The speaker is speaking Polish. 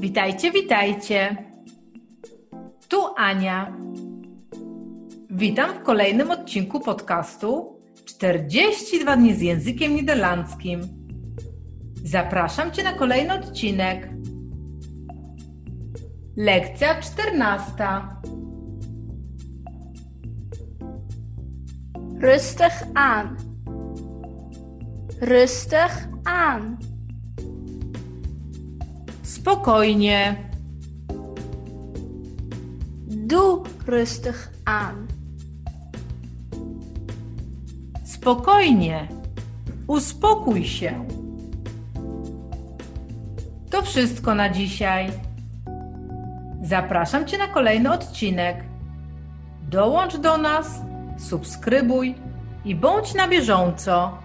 Witajcie, witajcie. Tu Ania. Witam w kolejnym odcinku podcastu 42 dni z językiem niderlandzkim. Zapraszam Cię na kolejny odcinek. Lekcja 14. Rustig aan. Rustig aan. Spokojnie. Doe rustig aan. Spokojnie. Uspokój się. To wszystko na dzisiaj. Zapraszam Cię na kolejny odcinek. Dołącz do nas, subskrybuj i bądź na bieżąco.